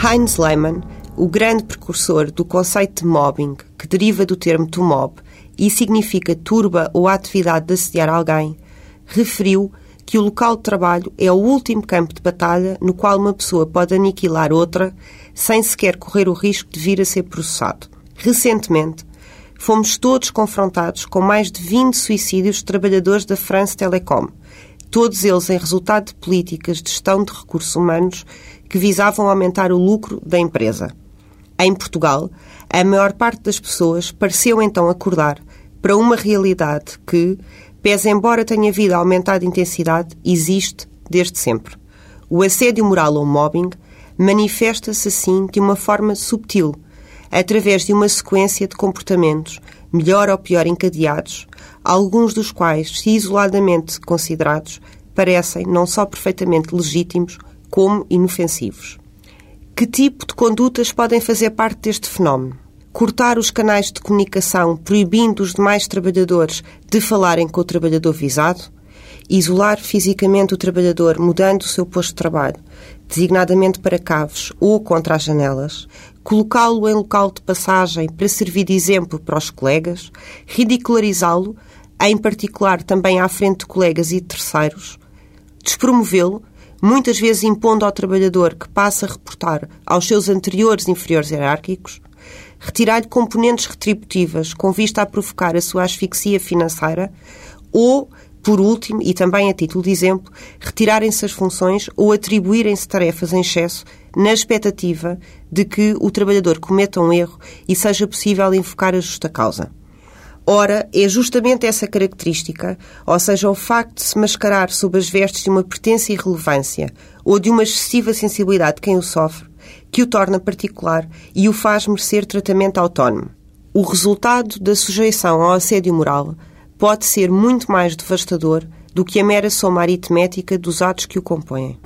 Heinz Lehmann, o grande precursor do conceito de mobbing, que deriva do termo to mob e significa turba ou atividade de assediar alguém, referiu que o local de trabalho é o último campo de batalha no qual uma pessoa pode aniquilar outra sem sequer correr o risco de vir a ser processado. Recentemente, fomos todos confrontados com mais de 20 suicídios de trabalhadores da France Telecom, todos eles em resultado de políticas de gestão de recursos humanos que visavam aumentar o lucro da empresa. Em Portugal, a maior parte das pessoas pareceu então acordar para uma realidade que, pese embora tenha vindo a aumentar de intensidade, existe desde sempre. O assédio moral ou mobbing manifesta-se assim de uma forma subtil, através de uma sequência de comportamentos, melhor ou pior encadeados, alguns dos quais, se isoladamente considerados, parecem não só perfeitamente legítimos, como inofensivos. Que tipo de condutas podem fazer parte deste fenómeno? cortar os canais de comunicação, proibindo os demais trabalhadores de falarem com o trabalhador visado, isolar fisicamente o trabalhador mudando o seu posto de trabalho, designadamente para caves ou contra as janelas, colocá-lo em local de passagem para servir de exemplo para os colegas, ridicularizá-lo, em particular também à frente de colegas e de terceiros, despromovê-lo, muitas vezes impondo ao trabalhador que passa a reportar aos seus anteriores inferiores hierárquicos, retirar-lhe componentes retributivas com vista a provocar a sua asfixia financeira ou, por último, e também a título de exemplo, retirarem-se as funções ou atribuírem-se tarefas em excesso na expectativa de que o trabalhador cometa um erro e seja possível invocar a justa causa. Ora, é justamente essa característica, ou seja, o facto de se mascarar sob as vestes de uma pretensa irrelevância ou de uma excessiva sensibilidade de quem o sofre, que o torna particular e o faz merecer tratamento autónomo. O resultado da sujeição ao assédio moral pode ser muito mais devastador do que a mera soma aritmética dos atos que o compõem.